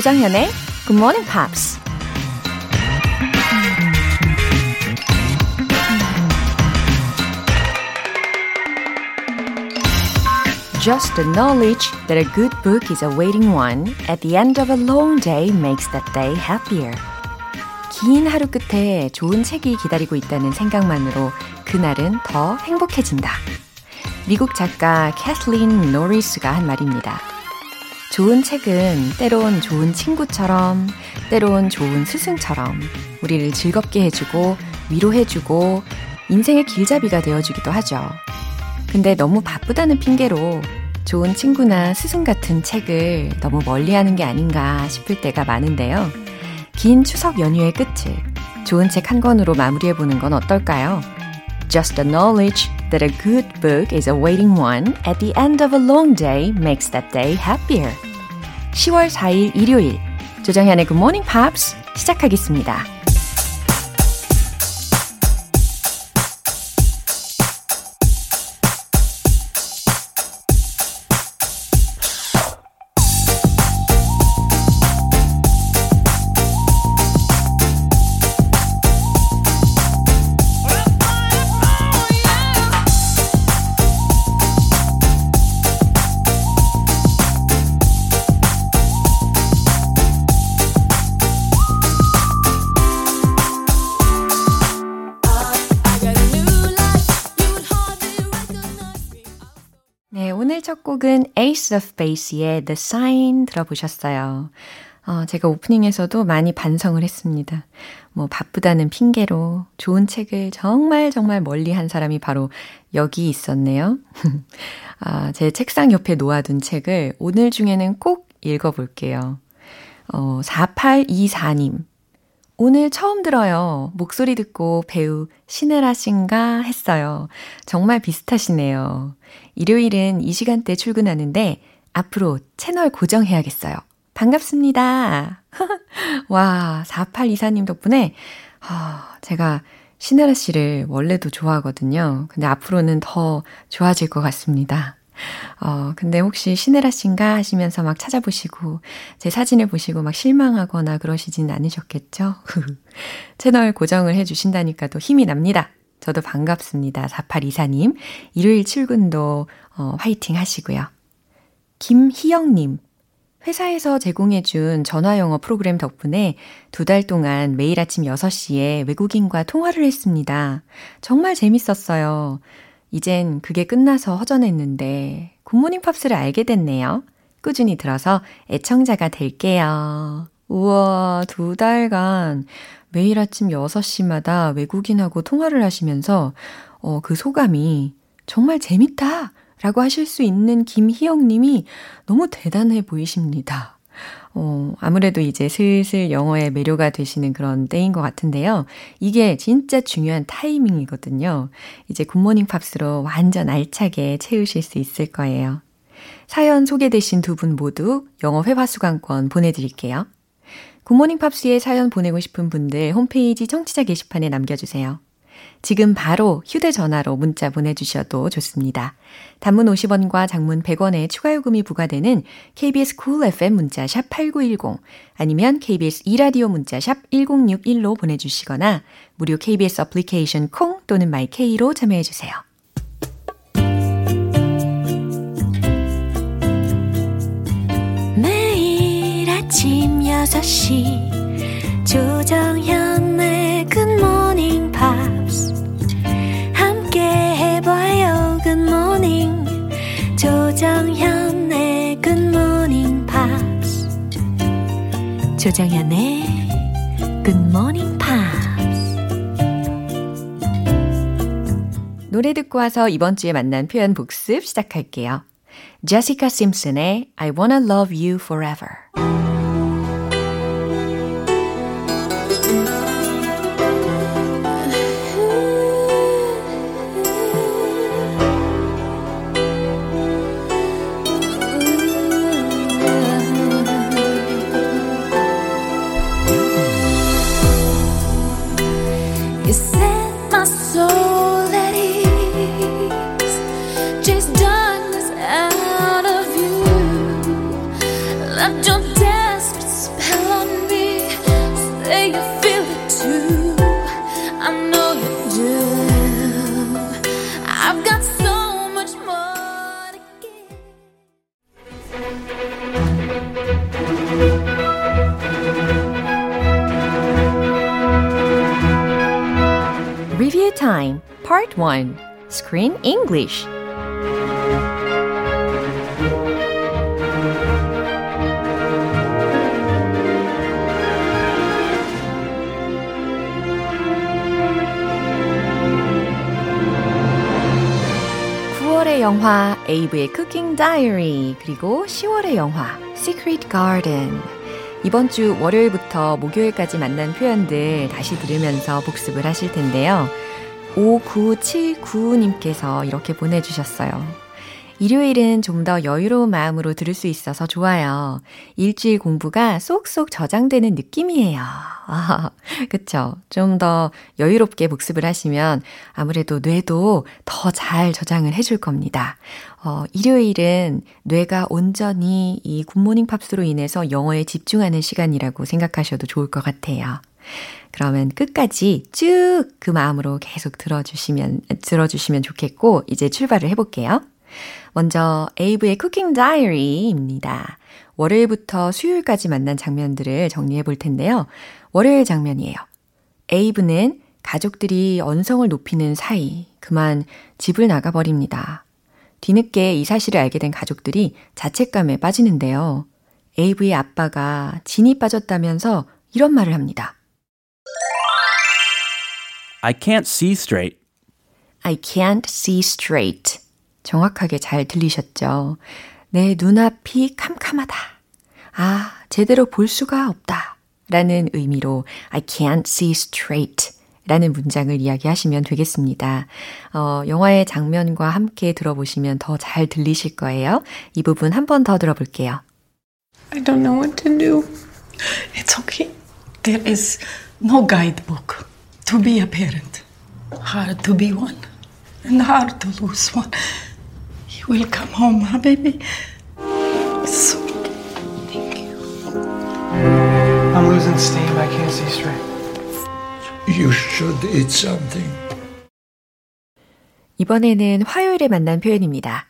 조정현의 Good Morning Pops. Just the knowledge that a good book is awaiting one at the end of a long day makes that day happier. 긴 하루 끝에 좋은 책이 기다리고 있다는 생각만으로 그날은 더 행복해진다. 미국 작가 캐슬린 노리스가 한 말입니다. 좋은 책은 때론 좋은 친구처럼, 때론 좋은 스승처럼 우리를 즐겁게 해주고 위로해주고 인생의 길잡이가 되어주기도 하죠. 근데 너무 바쁘다는 핑계로 좋은 친구나 스승 같은 책을 너무 멀리 하는 게 아닌가 싶을 때가 많은데요. 긴 추석 연휴의 끝을 좋은 책 한 권으로 마무리해보는 건 어떨까요? Just the knowledge that a good book is awaiting one at the end of a long day makes that day happier. 10월 4일 일요일 조정현의 Good Morning Pops 시작하겠습니다. 첫 곡은 Ace of Base의 The Sign 들어보셨어요. 어, 제가 오프닝에서도 많이 반성을 했습니다. 뭐 바쁘다는 핑계로 좋은 책을 정말 정말 멀리 한 사람이 바로 여기 있었네요. 아, 제 책상 옆에 놓아둔 책을 오늘 중에는 꼭 읽어볼게요. 어, 4824님. 오늘 처음 들어요. 목소리 듣고 배우 신혜라 씨인가 했어요. 정말 비슷하시네요. 일요일은 이 시간대 출근하는데 앞으로 채널 고정해야겠어요. 반갑습니다. 와, 4824님 덕분에 아, 제가 신혜라 씨를 원래도 좋아하거든요. 근데 앞으로는 더 좋아질 것 같습니다. 어, 근데 혹시 신혜라 씨인가 하시면서 막 찾아보시고 제 사진을 보시고 막 실망하거나 그러시진 않으셨겠죠? 채널 고정을 해주신다니까 또 힘이 납니다. 저도 반갑습니다. 4824님. 일요일 출근도 어, 화이팅 하시고요. 김희영님. 회사에서 제공해준 전화영어 프로그램 덕분에 두 달 동안 매일 아침 6시에 외국인과 통화를 했습니다. 정말 재밌었어요. 이젠 그게 끝나서 허전했는데 굿모닝 팝스를 알게 됐네요. 꾸준히 들어서 애청자가 될게요. 우와, 두 달간 매일 아침 6시마다 외국인하고 통화를 하시면서 어, 그 소감이 정말 재밌다! 라고 하실 수 있는 김희영 님이 너무 대단해 보이십니다. 어, 아무래도 이제 슬슬 영어에 매료가 되시는 그런 때인 것 같은데요. 이게 진짜 중요한 타이밍이거든요. 이제 굿모닝 팝스로 완전 알차게 채우실 수 있을 거예요. 사연 소개되신 두 분 모두 영어 회화 수강권 보내드릴게요. Good Morning Pops에 사연 보내고 싶은 분들 홈페이지 청취자 게시판에 남겨주세요. 지금 바로 휴대전화로 문자 보내주셔도 좋습니다. 단문 50원과 장문 100원의 추가 요금이 부과되는 KBS cool FM 문자 샵 8910 아니면 KBS 이라디오 문자 샵 1061로 보내주시거나 무료 KBS 어플리케이션 콩 또는 my K로 참여해주세요. 아침 6시 조정현의 굿모닝 팝스 조정현의 Good Morning Pops. 조정현의 Good Morning Pops. 노래 듣고 와서 이번 주에 만난 표현 복습 시작할게요. 제시카 심슨의 I Wanna Love You Forever. Time, part 1 Screen English. 9월의 영화 에이브의 쿠킹 다이어리 그리고 10월의 영화 Secret Garden 이번 주 월요일부터 목요일까지 만난 표현들 다시 들으면서 복습을 하실 텐데요. 5979님께서 이렇게 보내주셨어요. 일요일은 좀 더 여유로운 마음으로 들을 수 있어서 좋아요. 일주일 공부가 쏙쏙 저장되는 느낌이에요. 아, 그쵸. 좀 더 여유롭게 복습을 하시면 아무래도 뇌도 더 잘 저장을 해줄 겁니다. 어, 일요일은 뇌가 온전히 이 굿모닝 팝스로 인해서 영어에 집중하는 시간이라고 생각하셔도 좋을 것 같아요. 그러면 끝까지 쭉 그 마음으로 계속 들어주시면, 들어주시면 좋겠고, 이제 출발을 해볼게요. 먼저 에이브의 쿠킹 다이어리입니다. 월요일부터 수요일까지 만난 장면들을 정리해 볼 텐데요. 월요일 장면이에요. 에이브는 가족들이 언성을 높이는 사이 그만 집을 나가버립니다. 뒤늦게 이 사실을 알게 된 가족들이 자책감에 빠지는데요. 에이브의 아빠가 진이 빠졌다면서 이런 말을 합니다. I can't see straight. I can't see straight. 정확하게 잘 들리셨죠? 내 눈앞이 캄캄하다. 아, 제대로 볼 수가 없다. 라는 의미로 I can't see straight 라는 문장을 이야기하시면 되겠습니다. 어, 영화의 장면과 함께 들어보시면 더 잘 들리실 거예요. 이 부분 한 번 더 들어볼게요. I don't know what to do. It's okay. There is no guidebook to be a parent. Hard to be one and hard to lose one. You will come home, huh, baby? So, thank you. I'm losing steam. I can't see straight. You should eat something. 이번에는 화요일에 만난 표현입니다.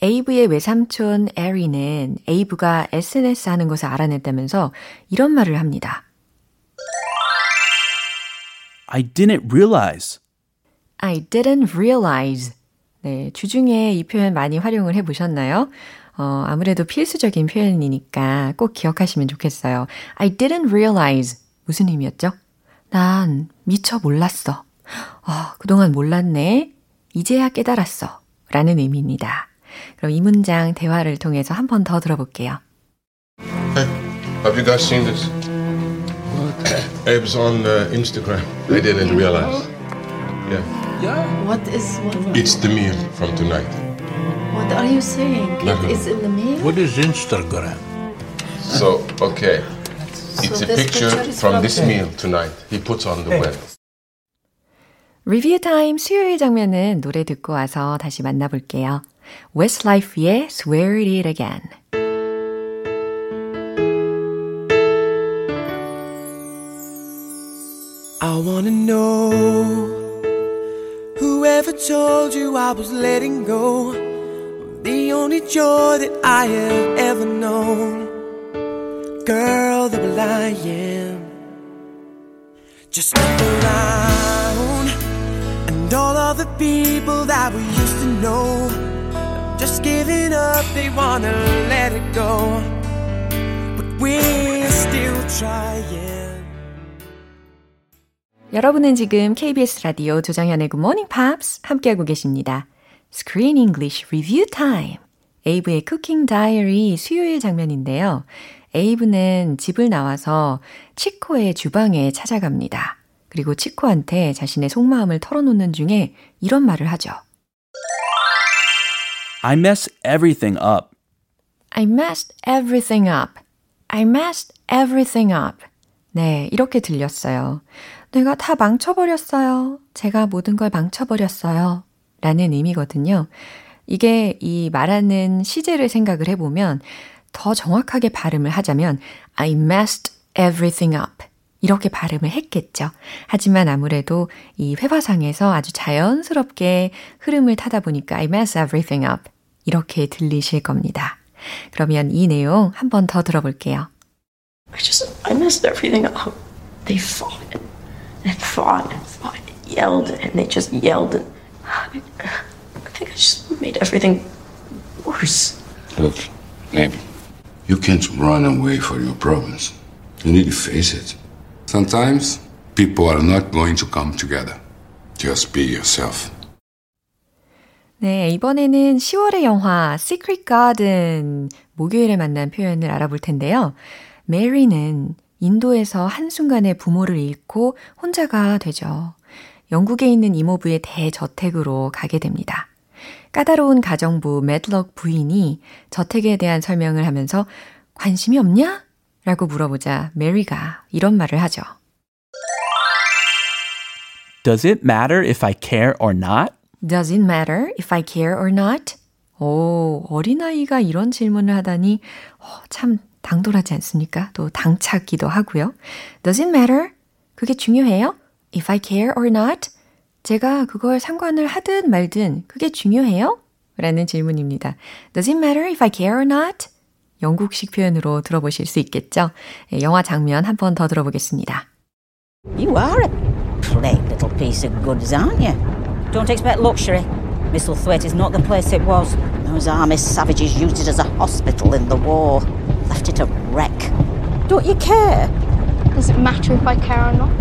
에이브의 외삼촌 에리는 에이브가 SNS 하는 것을 알아냈다면서 이런 말을 합니다. I didn't realize. I didn't realize. 네, 주중에 이 표현 많이 활용을 해 보셨나요? 어, 아무래도 필수적인 표현이니까 꼭 기억하시면 좋겠어요. I didn't realize. 무슨 의미였죠? 난 미처 몰랐어. 아, 그동안 몰랐네. 이제야 깨달았어. 라는 의미입니다. 그럼 이 문장 대화를 통해서 한 번 더 들어볼게요. Hey, have you guys seen this? Abe's on uh, Instagram. I didn't realize. Yeah. What is what? It's the meal from tonight. What are you saying? Nothing. It is in the meal. What is Instagram? So, okay. It's So a this picture picture is from from this him. meal tonight. He puts on the web. 리뷰 타임 수요일 장면은 노래 듣고 와서 다시 만나볼게요. Westlife의 Swear It Again. I wanna know whoever told you I was letting go. The only joy that I have ever known. Girl, the am. Just look around and all of the people that we used to know. Just giving up, they wanna let it go. But we're still trying. 여러분은 지금 KBS 라디오 조정현의 Good Morning Pops 함께하고 계십니다. Screen English Review Time. 에이브의 Cooking Diary 수요일 장면인데요. 에이브는 집을 나와서 치코의 주방에 찾아갑니다. 그리고 치코한테 자신의 속마음을 털어놓는 중에 이런 말을 하죠. I mess everything up. I messed everything up. I messed everything up. 네, 이렇게 들렸어요. 내가 다 망쳐버렸어요. 제가 모든 걸 망쳐버렸어요. 라는 의미거든요. 이게 이 말하는 시제를 생각을 해보면 더 정확하게 발음을 하자면 I messed everything up. 이렇게 발음을 했겠죠. 하지만 아무래도 이 회화상에서 아주 자연스럽게 흐름을 타다 보니까 I mess everything up. 이렇게 들리실 겁니다. 그러면 이 내용 한 번 더 들어볼게요. I just, I messed everything up. They fought and fought and fought, yelled, and they just yelled. And I think I just made everything worse. Look, Abby, you can't run away from your problems. You need to face it. Sometimes people are not going to come together. Just be yourself. 네, 이번에는 10월의 영화 Secret Garden 목요일에 만난 표현을 알아볼 텐데요. 메리는 인도에서 한순간에 부모를 잃고 혼자가 되죠. 영국에 있는 이모부의 대저택으로 가게 됩니다. 까다로운 가정부 매드럭 부인이 저택에 대한 설명을 하면서 관심이 없냐? 라고 물어보자 메리가 이런 말을 하죠. Does it matter if I care or not? Does it matter if I care or not? 오, 어린아이가 이런 질문을 하다니 어, 참 당돌하지 않습니까? 또 당차기도 하고요. Does it matter? 그게 중요해요? If I care or not? 제가 그걸 상관을 하든 말든 그게 중요해요? 라는 질문입니다. Does it matter if I care or not? 영국식 표현으로 들어보실 수 있겠죠? 영화 장면 한 번 더 들어보겠습니다. You are a plain little piece of goods, aren't you? Don't expect luxury. Misselthwaite is not the place it was. Those army savages used it as a hospital in the war. Left it a wreck. Don't you care? Does it matter if I care or not?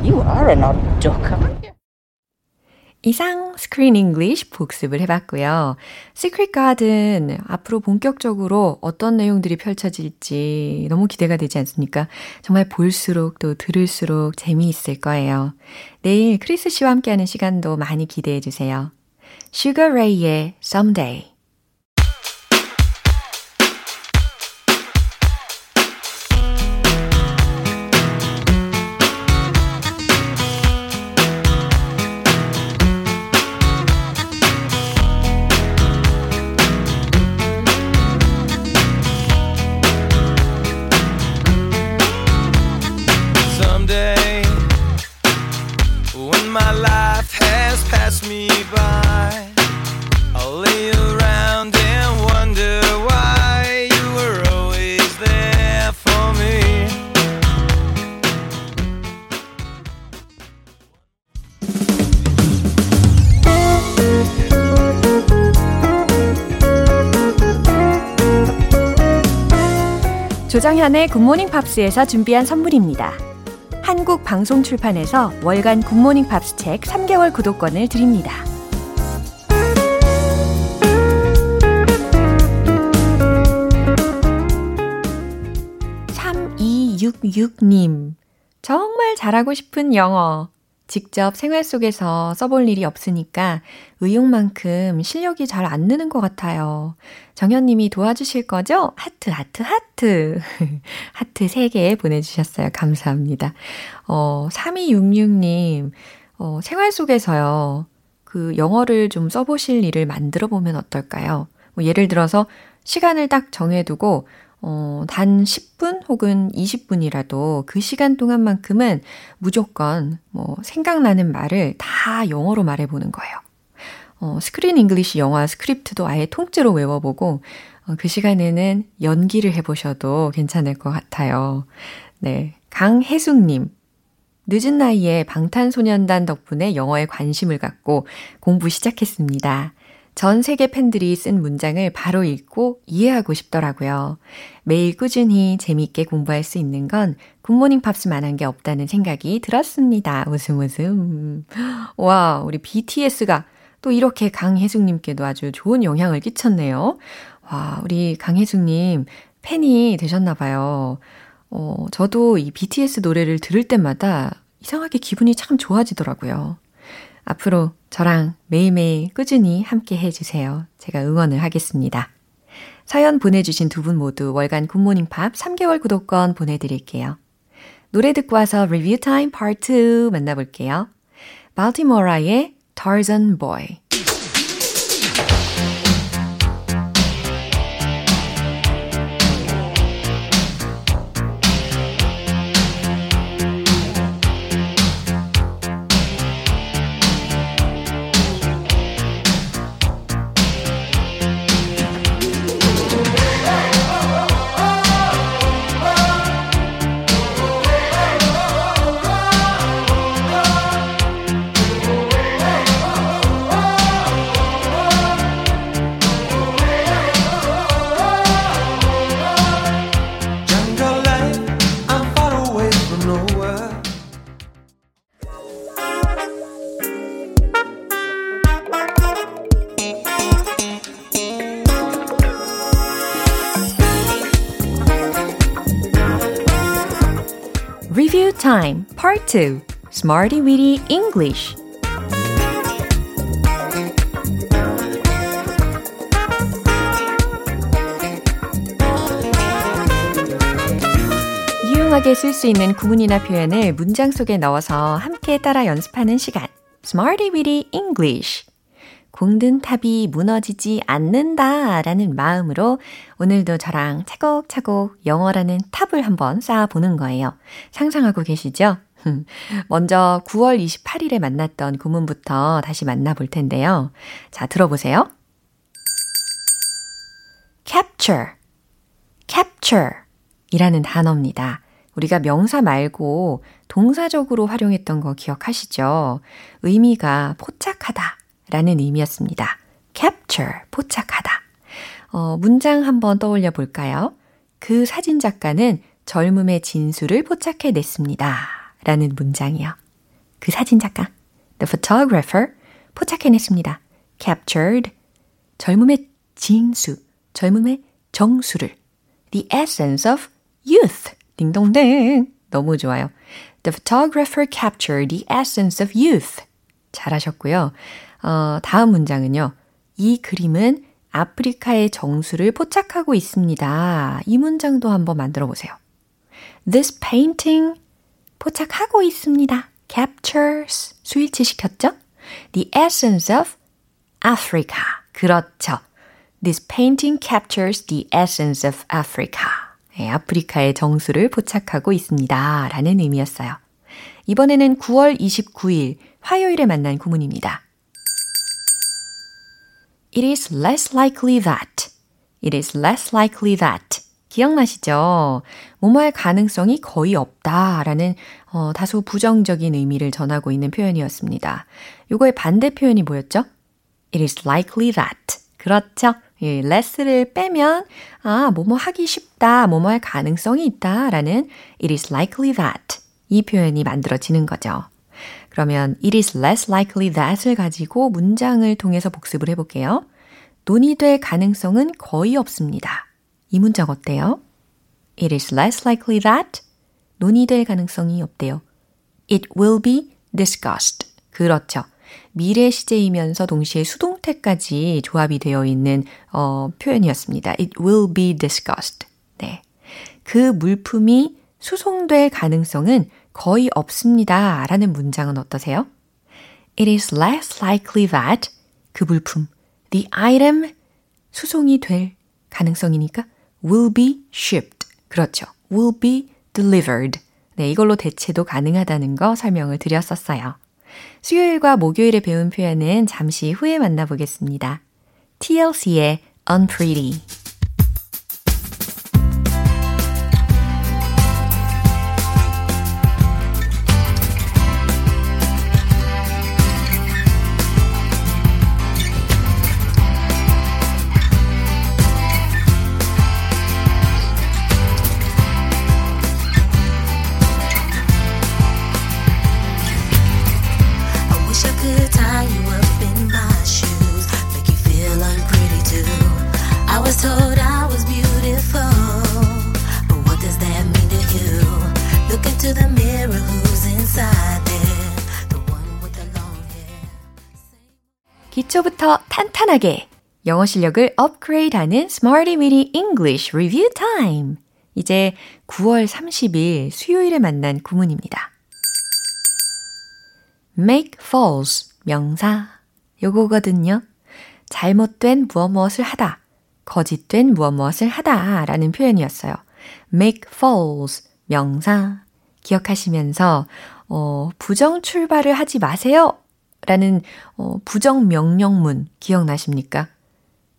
You are an odd duck, aren't you? 이상 스크린 잉글리쉬 복습을 해봤고요. Secret Garden 앞으로 본격적으로 어떤 내용들이 펼쳐질지 너무 기대가 되지 않습니까? 정말 볼수록 또 들을수록 재미있을 거예요. 내일 크리스 씨와 함께하는 시간도 많이 기대해 주세요. Sugar Ray의 Someday, 조정현의 Good Morning Pops에서 준비한 선물입니다. 한국 방송 출판에서 월간 Good Morning Pops 책 3개월 구독권을 드립니다. (3266님) 정말 잘하고 싶은 영어 직접 생활 속에서 써볼 일이 없으니까 의욕만큼 실력이 잘 안 느는 것 같아요. 정현님이 도와주실 거죠? 하트, 하트, 하트. 하트 3개 보내주셨어요. 감사합니다. 어, 3266님, 어, 생활 속에서요, 그 영어를 좀 써보실 일을 만들어 보면 어떨까요? 뭐 예를 들어서 시간을 딱 정해두고, 어, 단 10분 혹은 20분이라도 그 시간 동안만큼은 무조건 뭐 생각나는 말을 다 영어로 말해보는 거예요. 어, Screen English 영화 스크립트도 아예 통째로 외워보고 어, 그 시간에는 연기를 해보셔도 괜찮을 것 같아요. 네. 강혜숙님. 늦은 나이에 방탄소년단 덕분에 영어에 관심을 갖고 공부 시작했습니다. 전 세계 팬들이 쓴 문장을 바로 읽고 이해하고 싶더라고요. 매일 꾸준히 재미있게 공부할 수 있는 건 Good Morning Pops만 한 게 없다는 생각이 들었습니다. 웃음 웃음. 와, 우리 BTS가 또 이렇게 강혜숙님께도 아주 좋은 영향을 끼쳤네요. 와, 우리 강혜숙님 팬이 되셨나봐요. 어, 저도 이 BTS 노래를 들을 때마다 이상하게 기분이 참 좋아지더라고요. 앞으로 저랑 매일매일 꾸준히 함께 해주세요. 제가 응원을 하겠습니다. 사연 보내주신 두 분 모두 월간 Good Morning Pops 3개월 구독권 보내드릴게요. 노래 듣고 와서 리뷰 타임 파트 2 만나볼게요. 발티모라의 Tarzan Boy 2 Smarty Weedy English 유용하게 쓸 수 있는 구문이나 표현을 문장 속에 넣어서 함께 따라 연습하는 시간 Smarty Weedy English 공든 탑이 무너지지 않는다 라는 마음으로 오늘도 저랑 차곡차곡 영어라는 탑을 한번 쌓아보는 거예요. 상상하고 계시죠? 먼저 9월 28일에 만났던 구문부터 다시 만나볼 텐데요. 자, 들어보세요. capture, capture 이라는 단어입니다. 우리가 명사 말고 동사적으로 활용했던 거 기억하시죠? 의미가 포착하다 라는 의미였습니다. capture, 포착하다. 어, 문장 한번 떠올려 볼까요? 그 사진 작가는 젊음의 진수를 포착해냈습니다. 라는 문장이요. 그 사진 작가, the photographer, 포착해냈습니다. captured, 젊음의 진수, 젊음의 정수를, the essence of youth, 딩동댕. 너무 좋아요. The photographer captured the essence of youth. 잘하셨고요. 어, 다음 문장은요. 이 그림은 아프리카의 정수를 포착하고 있습니다. 이 문장도 한번 만들어 보세요. This painting 포착하고 있습니다. captures 스위치 시켰죠? The essence of Africa. 그렇죠. This painting captures the essence of Africa. 네, 아프리카의 정수를 포착하고 있습니다. 라는 의미였어요. 이번에는 9월 29일 화요일에 만난 구문입니다. It is less likely that. It is less likely that. 기억나시죠? 뭐뭐할 가능성이 거의 없다라는 어, 다소 부정적인 의미를 전하고 있는 표현이었습니다. 요거의 반대 표현이 뭐였죠? It is likely that. 그렇죠. 예, less를 빼면 아, 뭐뭐 하기 쉽다, 뭐뭐 할 가능성이 있다라는 it is likely that 이 표현이 만들어지는 거죠. 그러면 it is less likely that을 가지고 문장을 통해서 복습을 해볼게요. 논의될 가능성은 거의 없습니다. 이 문장 어때요? It is less likely that 논의될 가능성이 없대요. It will be discussed. 그렇죠. 미래 시제이면서 동시에 수동태까지 조합이 되어 있는 어, 표현이었습니다. It will be discussed. 네. 그 물품이 수송될 가능성은 거의 없습니다. 라는 문장은 어떠세요? It is less likely that 그 물품, the item 수송이 될 가능성이니까 will be shipped. 그렇죠. will be delivered. 네, 이걸로 대체도 가능하다는 거 설명을 드렸었어요. 수요일과 목요일에 배운 표현은 잠시 후에 만나보겠습니다. TLC의 Unpretty. 탄탄하게 영어 실력을 업그레이드하는 Smarty Weedy English Review Time. 이제 9월 30일 수요일에 만난 구문입니다. make false 명사 요거거든요. 잘못된 무엇 무엇을 하다, 거짓된 무엇 무엇을 하다 라는 표현이었어요. make false 명사 기억하시면서 어, 부정 출발을 하지 마세요 라는 어, 부정 명령문 기억나십니까?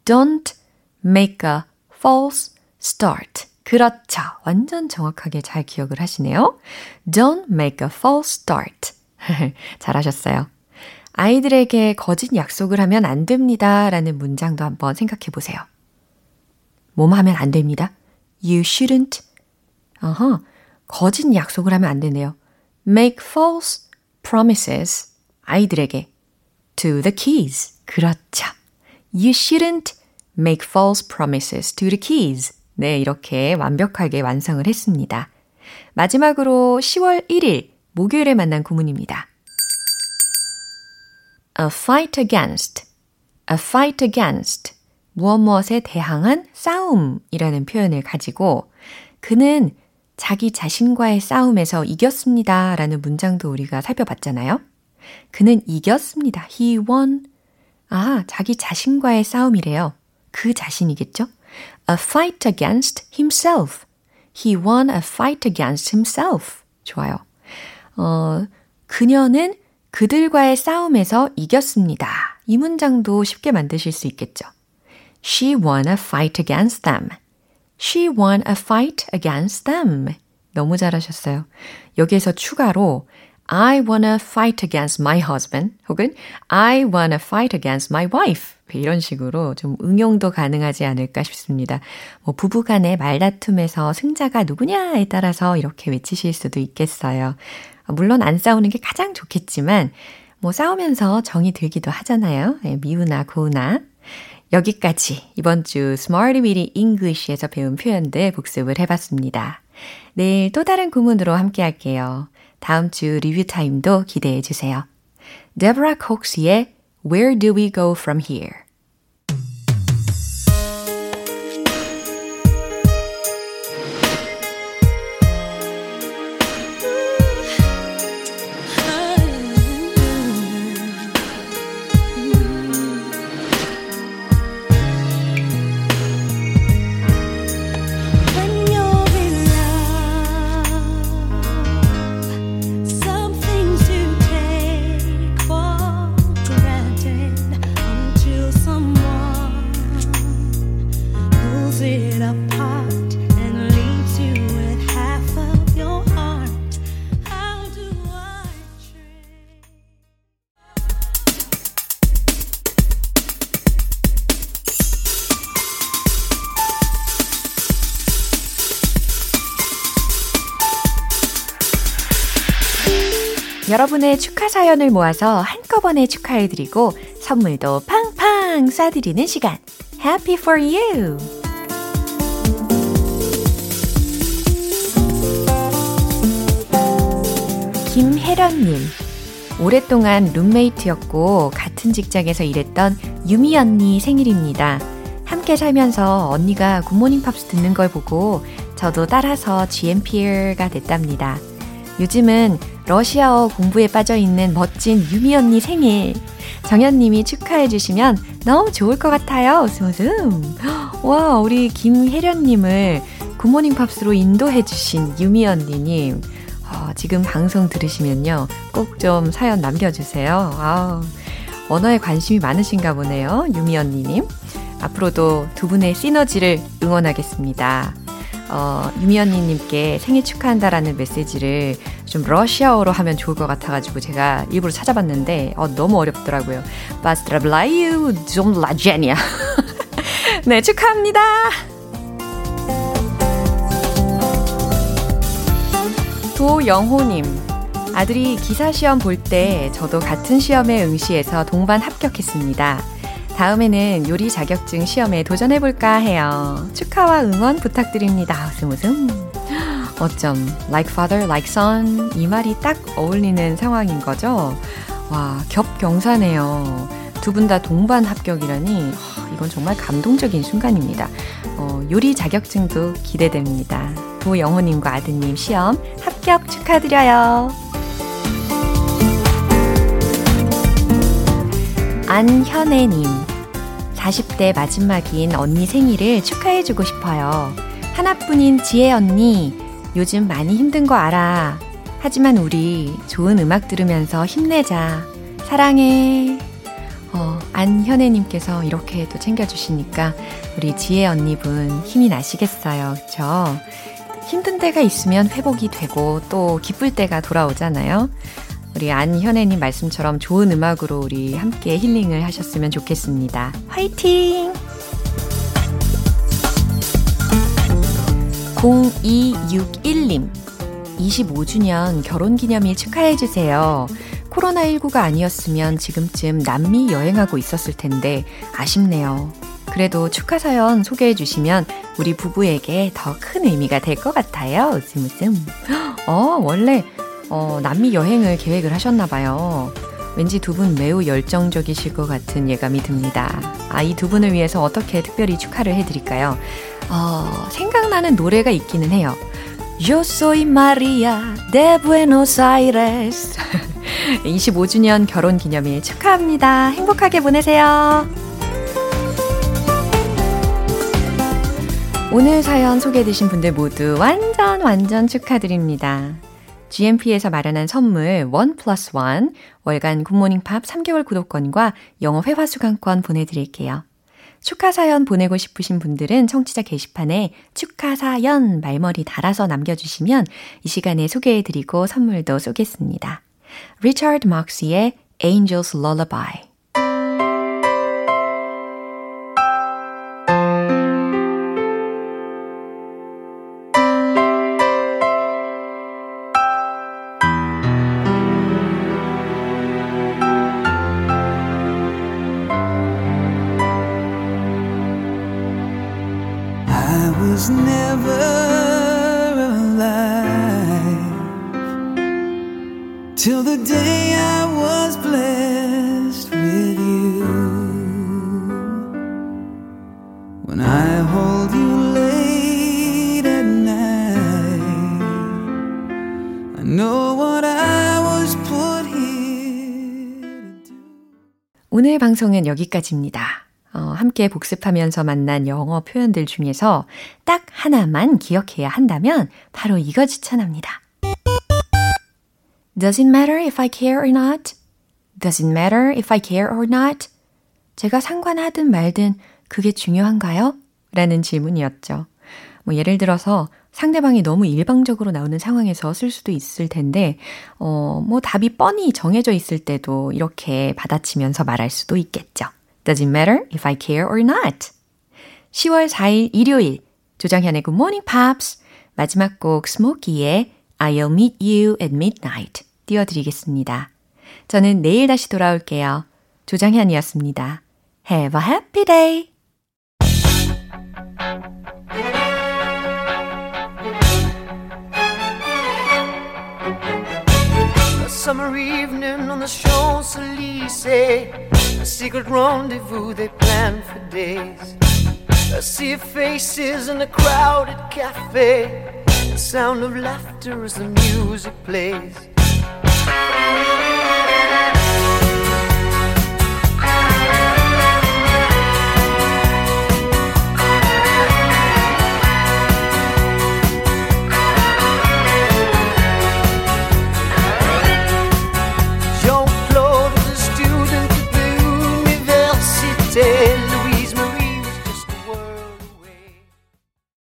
Don't make a false start. 그렇죠. 완전 정확하게 잘 기억을 하시네요. Don't make a false start. 잘하셨어요. 아이들에게 거짓 약속을 하면 안 됩니다. 라는 문장도 한번 생각해 보세요. 뭐뭐 하면 안 됩니다. You shouldn't. 어허, 거짓 약속을 하면 안 되네요. Make false promises. 아이들에게. To the kids. 그렇죠. You shouldn't make false promises to the kids. 네, 이렇게 완벽하게 완성을 했습니다. 마지막으로 10월 1일 목요일에 만난 구문입니다. a fight against, a fight against, 무엇 무엇에 대항한 싸움이라는 표현을 가지고 그는 자기 자신과의 싸움에서 이겼습니다 라는 문장도 우리가 살펴봤잖아요. 그는 이겼습니다. He won. 아, 자기 자신과의 싸움이래요. 그 자신이겠죠? A fight against himself. He won a fight against himself. 좋아요. 어, 그녀는 그들과의 싸움에서 이겼습니다. 이 문장도 쉽게 만드실 수 있겠죠. She won a fight against them. She won a fight against them. 너무 잘하셨어요. 여기에서 추가로 I wanna fight against my husband 혹은 I wanna fight against my wife 이런 식으로 좀 응용도 가능하지 않을까 싶습니다. 뭐 부부간의 말다툼에서 승자가 누구냐에 따라서 이렇게 외치실 수도 있겠어요. 물론 안 싸우는 게 가장 좋겠지만 뭐 싸우면서 정이 들기도 하잖아요. 미우나 고우나. 여기까지 이번 주 Smarty Weedy English에서 배운 표현들 복습을 해봤습니다. 내일 또 다른 구문으로 함께 할게요. 다음 주 리뷰 타임도 기대해 주세요. Deborah Cox의 Where Do We Go From Here? 여러분의 축하 사연을 모아서 한꺼번에 축하해드리고 선물도 팡팡 쏴드리는 시간. Happy for you! 김혜련님. 오랫동안 룸메이트였고 같은 직장에서 일했던 유미 언니 생일입니다. 함께 살면서 언니가 굿모닝 팝스 듣는 걸 보고 저도 따라서 GMPR가 됐답니다. 요즘은 러시아어 공부에 빠져 있는 멋진 유미 언니 생일. 정현님이 축하해 주시면 너무 좋을 것 같아요. 웃음. 와, 우리 김혜련님을 굿모닝 팝스로 인도해 주신 유미 언니님. 어, 지금 방송 들으시면요. 꼭 좀 사연 남겨주세요. 아, 언어에 관심이 많으신가 보네요. 유미 언니님. 앞으로도 두 분의 시너지를 응원하겠습니다. 어, 유미 언니님께 생일 축하한다라는 메시지를 좀 러시아어로 하면 좋을 것 같아가지고 제가 일부러 찾아봤는데 어, 너무 어렵더라고요. 바스트라블라이유 좀 라제니아. 네, 축하합니다. 도영호님. 아들이 기사 시험 볼 때 저도 같은 시험에 응시해서 동반 합격했습니다. 다음에는 요리 자격증 시험에 도전해볼까 해요. 축하와 응원 부탁드립니다. 웃음 웃음. 어쩜 like father, like son 이 말이 딱 어울리는 상황인 거죠? 와, 겹경사네요. 두 분 다 동반 합격이라니 하, 이건 정말 감동적인 순간입니다. 어, 요리 자격증도 기대됩니다. 도영호님과 아드님 시험 합격 축하드려요. 안현애님, 40대 마지막인 언니 생일을 축하해주고 싶어요. 하나뿐인 지혜 언니, 요즘 많이 힘든 거 알아. 하지만 우리 좋은 음악 들으면서 힘내자. 사랑해. 어, 안현애님께서 이렇게 또 챙겨주시니까 우리 지혜 언니분 힘이 나시겠어요. 그쵸? 힘든 때가 있으면 회복이 되고 또 기쁠 때가 돌아오잖아요. 우리 안현애님 말씀처럼 좋은 음악으로 우리 함께 힐링을 하셨으면 좋겠습니다. 화이팅! 0261님, 25주년 결혼기념일 축하해주세요. 코로나19가 아니었으면 지금쯤 남미 여행하고 있었을 텐데 아쉽네요. 그래도 축하 사연 소개해 주시면 우리 부부에게 더 큰 의미가 될 것 같아요. 웃음 웃음. 어, 원래 어, 남미 여행을 계획을 하셨나 봐요. 왠지 두 분 매우 열정적이실 것 같은 예감이 듭니다. 아, 이 두 분을 위해서 어떻게 특별히 축하를 해드릴까요? 어, 생각나는 노래가 있기는 해요. Yo soy Maria de Buenos Aires. 25주년 결혼 기념일 축하합니다. 행복하게 보내세요. 오늘 사연 소개해주신 분들 모두 완전 완전 축하드립니다. GMP에서 마련한 선물 one plus one 월간 Good Morning Pops 3개월 구독권과 영어 회화 수강권 보내드릴게요. 축하 사연 보내고 싶으신 분들은 청취자 게시판에 축하 사연 말머리 달아서 남겨주시면 이 시간에 소개해드리고 선물도 쏘겠습니다. 리처드 막스의 Angel's Lullaby 오늘 방송은 여기까지입니다. 어, 함께 복습하면서 만난 영어 표현들 중에서 딱 하나만 기억해야 한다면 바로 이거 추천합니다. Does it matter if I care or not? Does it matter if I care or not? 제가 상관하든 말든 그게 중요한가요? 라는 질문이었죠. 뭐 예를 들어서 상대방이 너무 일방적으로 나오는 상황에서 쓸 수도 있을 텐데, 어, 뭐 답이 뻔히 정해져 있을 때도 이렇게 받아치면서 말할 수도 있겠죠. Does it matter if I care or not? 10월 4일 일요일 조정현의 Good Morning Pops 마지막 곡 스모키의 I'll meet you at midnight 띄워드리겠습니다. 저는 내일 다시 돌아올게요. 조정현이었습니다. Have a happy day! Summer evening on the Champs-Élysées A secret rendezvous they planned for days. I see faces in a crowded cafe. The sound of laughter as the music plays